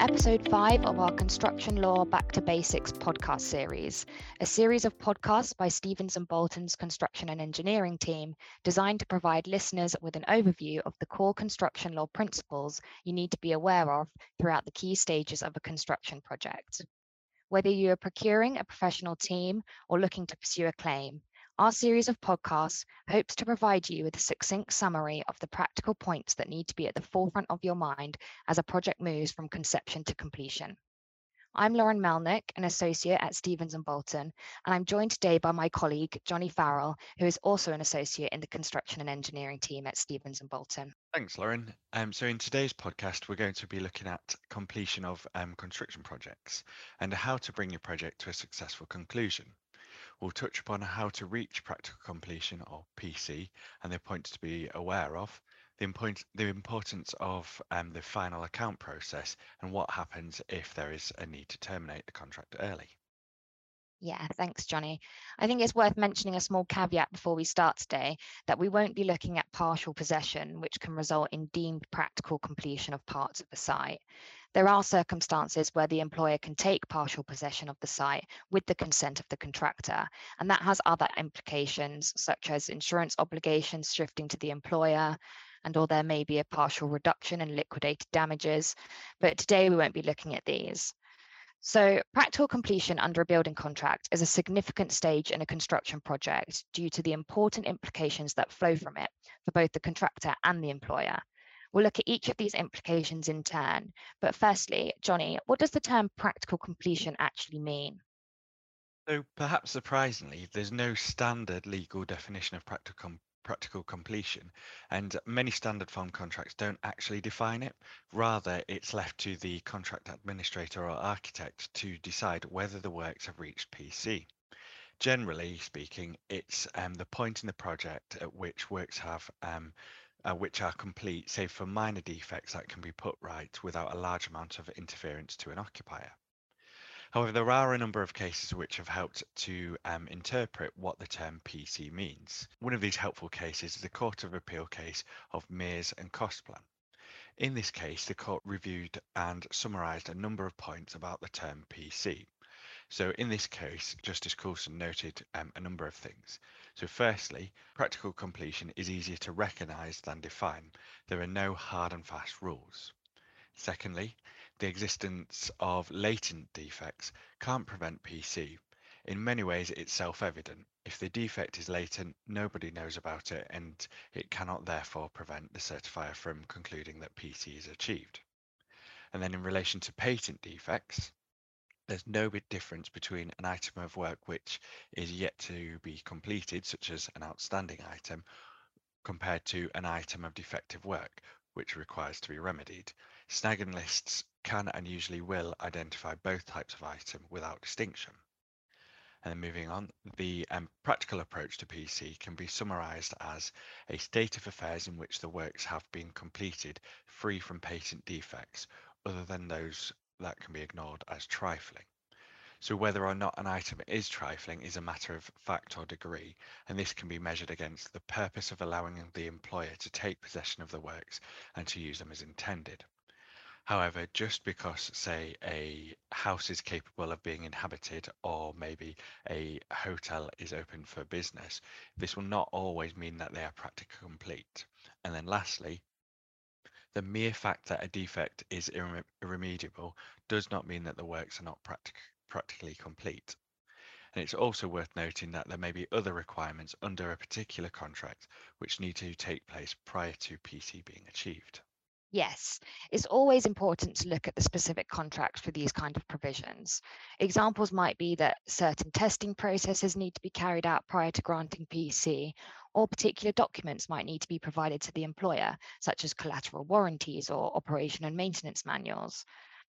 episode five of our Construction Law Back to Basics podcast series, a series of podcasts by Stevens and Bolton's construction and engineering team designed to provide listeners with an overview of the core construction law principles you need to be aware of throughout the key stages of a construction project. Whether you are procuring a professional team or looking to pursue a claim, our series of podcasts hopes to provide you with a succinct summary of the practical points that need to be at the forefront of your mind as a project moves from conception to completion. I'm Lauren Melnyk, an associate at Stevens & Bolton, and I'm joined today by my colleague, Jonny Farrell, who is also an associate in the construction and engineering team at Stevens & Bolton. Thanks, Lauren. Um, so in today's podcast, we're going to be looking at completion of um, construction projects and how to bring your project to a successful conclusion. We'll touch upon how to reach practical completion or PC and the points to be aware of, the, important, the importance of um, the final account process and what happens if there is a need to terminate the contract early. Yeah, thanks, Jonny. I think it's worth mentioning a small caveat before we start today that we won't be looking at partial possession, which can result in deemed practical completion of parts of the site. There are circumstances where the employer can take partial possession of the site with the consent of the contractor, and that has other implications such as insurance obligations shifting to the employer, and or there may be a partial reduction in liquidated damages. But today we won't be looking at these. So practical completion under a building contract is a significant stage in a construction project due to the important implications that flow from it for both the contractor and the employer. We'll look at each of these implications in turn. But firstly, Jonny, what does the term practical completion actually mean? So perhaps surprisingly, there's no standard legal definition of practical practical completion, and many standard form contracts don't actually define it. Rather, it's left to the contract administrator or architect to decide whether the works have reached PC. Generally speaking, it's um, the point in the project at which works have um, uh, which are complete, save for minor defects that can be put right without a large amount of interference to an occupier. However, there are a number of cases which have helped to um, interpret what the term PC means. One of these helpful cases is the Court of Appeal case of Mears and Costplan. In this case, the court reviewed and summarised a number of points about the term PC. So in this case, Justice Coulson noted um, a number of things. So firstly, practical completion is easier to recognise than define. There are no hard and fast rules. Secondly, the existence of latent defects can't prevent PC. In many ways, it's self-evident. If the defect is latent, nobody knows about it, and it cannot therefore prevent the certifier from concluding that PC is achieved. And then in relation to patent defects, there's no big difference between an item of work which is yet to be completed, such as an outstanding item, compared to an item of defective work, which requires to be remedied. Snagging lists can and usually will identify both types of item without distinction. And then moving on, the um, practical approach to PC can be summarized as a state of affairs in which the works have been completed free from patent defects, other than those that can be ignored as trifling. So whether or not an item is trifling is a matter of fact or degree, and this can be measured against the purpose of allowing the employer to take possession of the works and to use them as intended. However, just because, say, a house is capable of being inhabited or maybe a hotel is open for business, this will not always mean that they are practically complete. And then lastly, the mere fact that a defect is irre irremediable does not mean that the works are not practic practically complete. And it's also worth noting that there may be other requirements under a particular contract which need to take place prior to PC being achieved. Yes, it's always important to look at the specific contracts for these kind of provisions. Examples might be that certain testing processes need to be carried out prior to granting PC, or particular documents might need to be provided to the employer, such as collateral warranties or operation and maintenance manuals.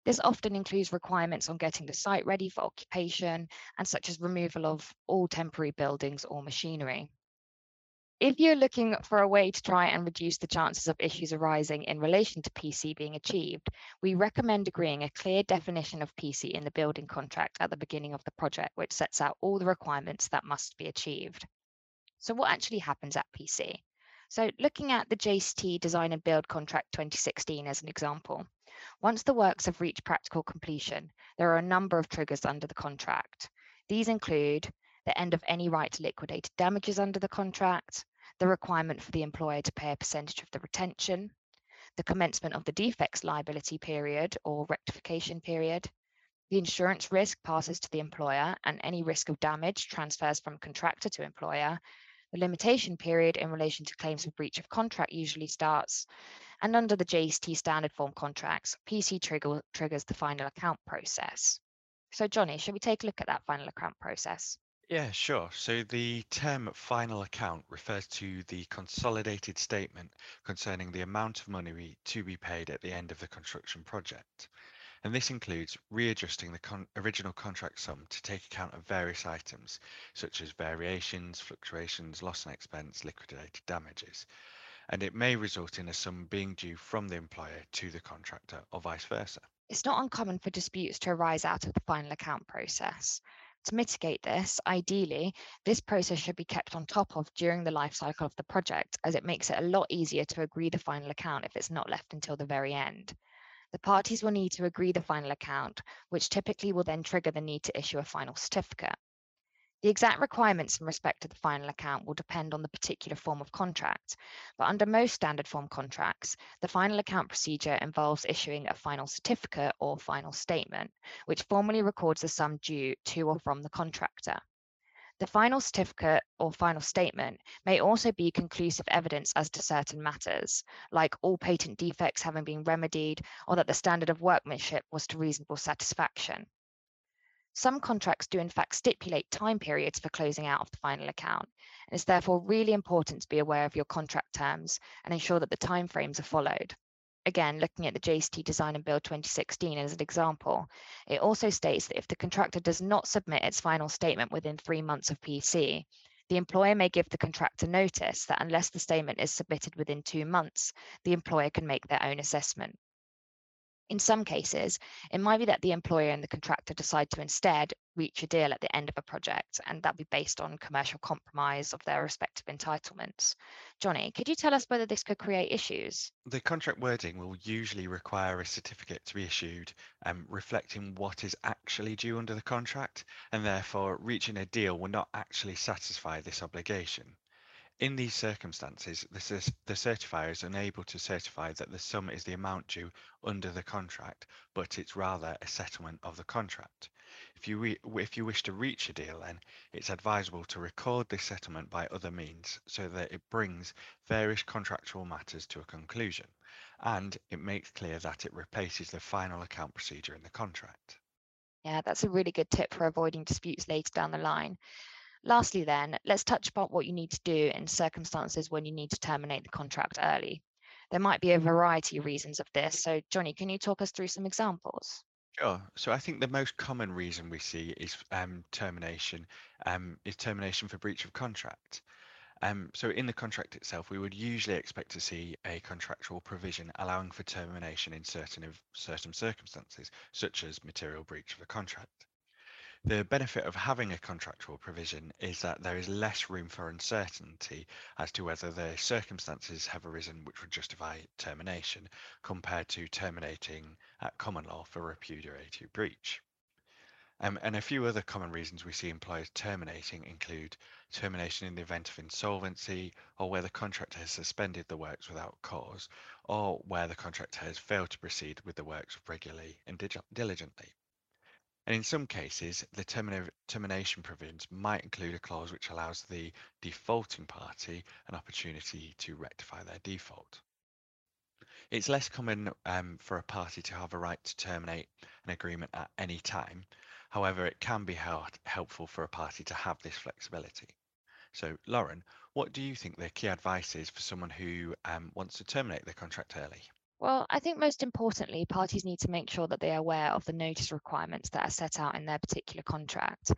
This often includes requirements on getting the site ready for occupation and such as removal of all temporary buildings or machinery. If you're looking for a way to try and reduce the chances of issues arising in relation to PC being achieved, we recommend agreeing a clear definition of PC in the building contract at the beginning of the project, which sets out all the requirements that must be achieved. So what actually happens at PC? So looking at the JCT Design and Build Contract 2016 as an example, Once the works have reached practical completion, there are a number of triggers under the contract. These include the end of any right to liquidated damages under the contract, the requirement for the employer to pay a percentage of the retention, the commencement of the defects liability period or rectification period, the insurance risk passes to the employer and any risk of damage transfers from contractor to employer, the limitation period in relation to claims of breach of contract usually starts, and under the JCT standard form contracts, PC trigger, triggers the final account process. So Jonny, should we take a look at that final account process? Yeah, sure. So the term final account refers to the consolidated statement concerning the amount of money to be paid at the end of the construction project and this includes readjusting the con original contract sum to take account of various items, such as variations, fluctuations, loss and expense, liquidated damages, and it may result in a sum being due from the employer to the contractor or vice versa. It's not uncommon for disputes to arise out of the final account process. To mitigate this, ideally, this process should be kept on top of during the life cycle of the project, as it makes it a lot easier to agree the final account if it's not left until the very end. The parties will need to agree the final account, which typically will then trigger the need to issue a final certificate. The exact requirements in respect to the final account will depend on the particular form of contract, but under most standard form contracts, the final account procedure involves issuing a final certificate or final statement, which formally records the sum due to or from the contractor. The final certificate or final statement may also be conclusive evidence as to certain matters, like all patent defects having been remedied or that the standard of workmanship was to reasonable satisfaction. Some contracts do in fact stipulate time periods for closing out of the final account, and it's therefore really important to be aware of your contract terms and ensure that the timeframes are followed again, looking at the JCT Design and Build 2016 as an example, it also states that if the contractor does not submit its final statement within three months of PC, the employer may give the contractor notice that unless the statement is submitted within two months, the employer can make their own assessment. In some cases, it might be that the employer and the contractor decide to instead reach a deal at the end of a project, and that be based on commercial compromise of their respective entitlements. Jonny, could you tell us whether this could create issues? The contract wording will usually require a certificate to be issued um, reflecting what is actually due under the contract, and therefore reaching a deal will not actually satisfy this obligation. In these circumstances, the, the certifier is unable to certify that the sum is the amount due under the contract, but it's rather a settlement of the contract. If you, if you wish to reach a deal, then it's advisable to record this settlement by other means so that it brings various contractual matters to a conclusion, and it makes clear that it replaces the final account procedure in the contract. Yeah, that's a really good tip for avoiding disputes later down the line. Lastly, then, let's touch upon what you need to do in circumstances when you need to terminate the contract early. There might be a variety of reasons of this. So, Jonny, can you talk us through some examples? Sure. So I think the most common reason we see is um, termination, um, is termination for breach of contract. Um, so in the contract itself, we would usually expect to see a contractual provision allowing for termination in certain of certain circumstances, such as material breach of the contract. The benefit of having a contractual provision is that there is less room for uncertainty as to whether the circumstances have arisen which would justify termination compared to terminating at common law for repudiatory breach. Um, and a few other common reasons we see employers terminating include termination in the event of insolvency, or where the contractor has suspended the works without cause, or where the contractor has failed to proceed with the works regularly and diligently. And in some cases, the termina termination provisions might include a clause which allows the defaulting party an opportunity to rectify their default. It's less common um, for a party to have a right to terminate an agreement at any time. However, it can be helpful for a party to have this flexibility. So, Lauren, what do you think the key advice is for someone who um, wants to terminate their contract early? Well, I think most importantly, parties need to make sure that they are aware of the notice requirements that are set out in their particular contract.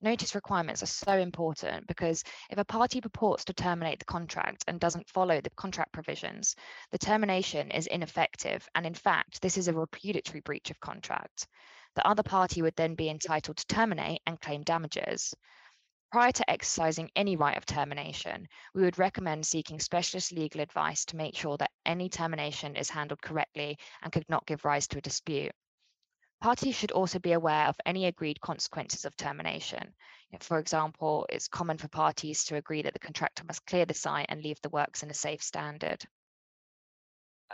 Notice requirements are so important because if a party purports to terminate the contract and doesn't follow the contract provisions, the termination is ineffective. And in fact, this is a repudiatory breach of contract. The other party would then be entitled to terminate and claim damages. Prior to exercising any right of termination, we would recommend seeking specialist legal advice to make sure that any termination is handled correctly and could not give rise to a dispute. Parties should also be aware of any agreed consequences of termination. For example, it's common for parties to agree that the contractor must clear the site and leave the works in a safe standard.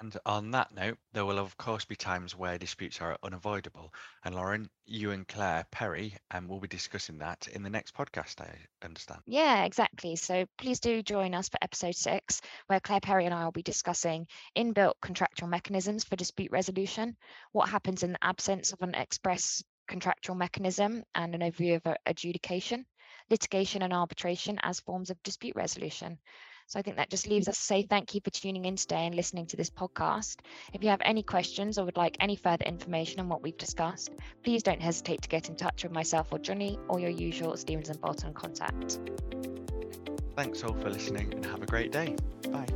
And on that note, there will of course be times where disputes are unavoidable. And Lauren, you and Claire Perry um, will be discussing that in the next podcast, I understand. Yeah, exactly. So please do join us for episode six, where Claire Perry and I will be discussing inbuilt contractual mechanisms for dispute resolution, what happens in the absence of an express contractual mechanism, and an overview of adjudication, litigation and arbitration as forms of dispute resolution. So I think that just leaves us to say thank you for tuning in today and listening to this podcast. If you have any questions or would like any further information on what we've discussed, please don't hesitate to get in touch with myself or Jonny or your usual Stevens and Bolton contact. Thanks all for listening and have a great day. Bye.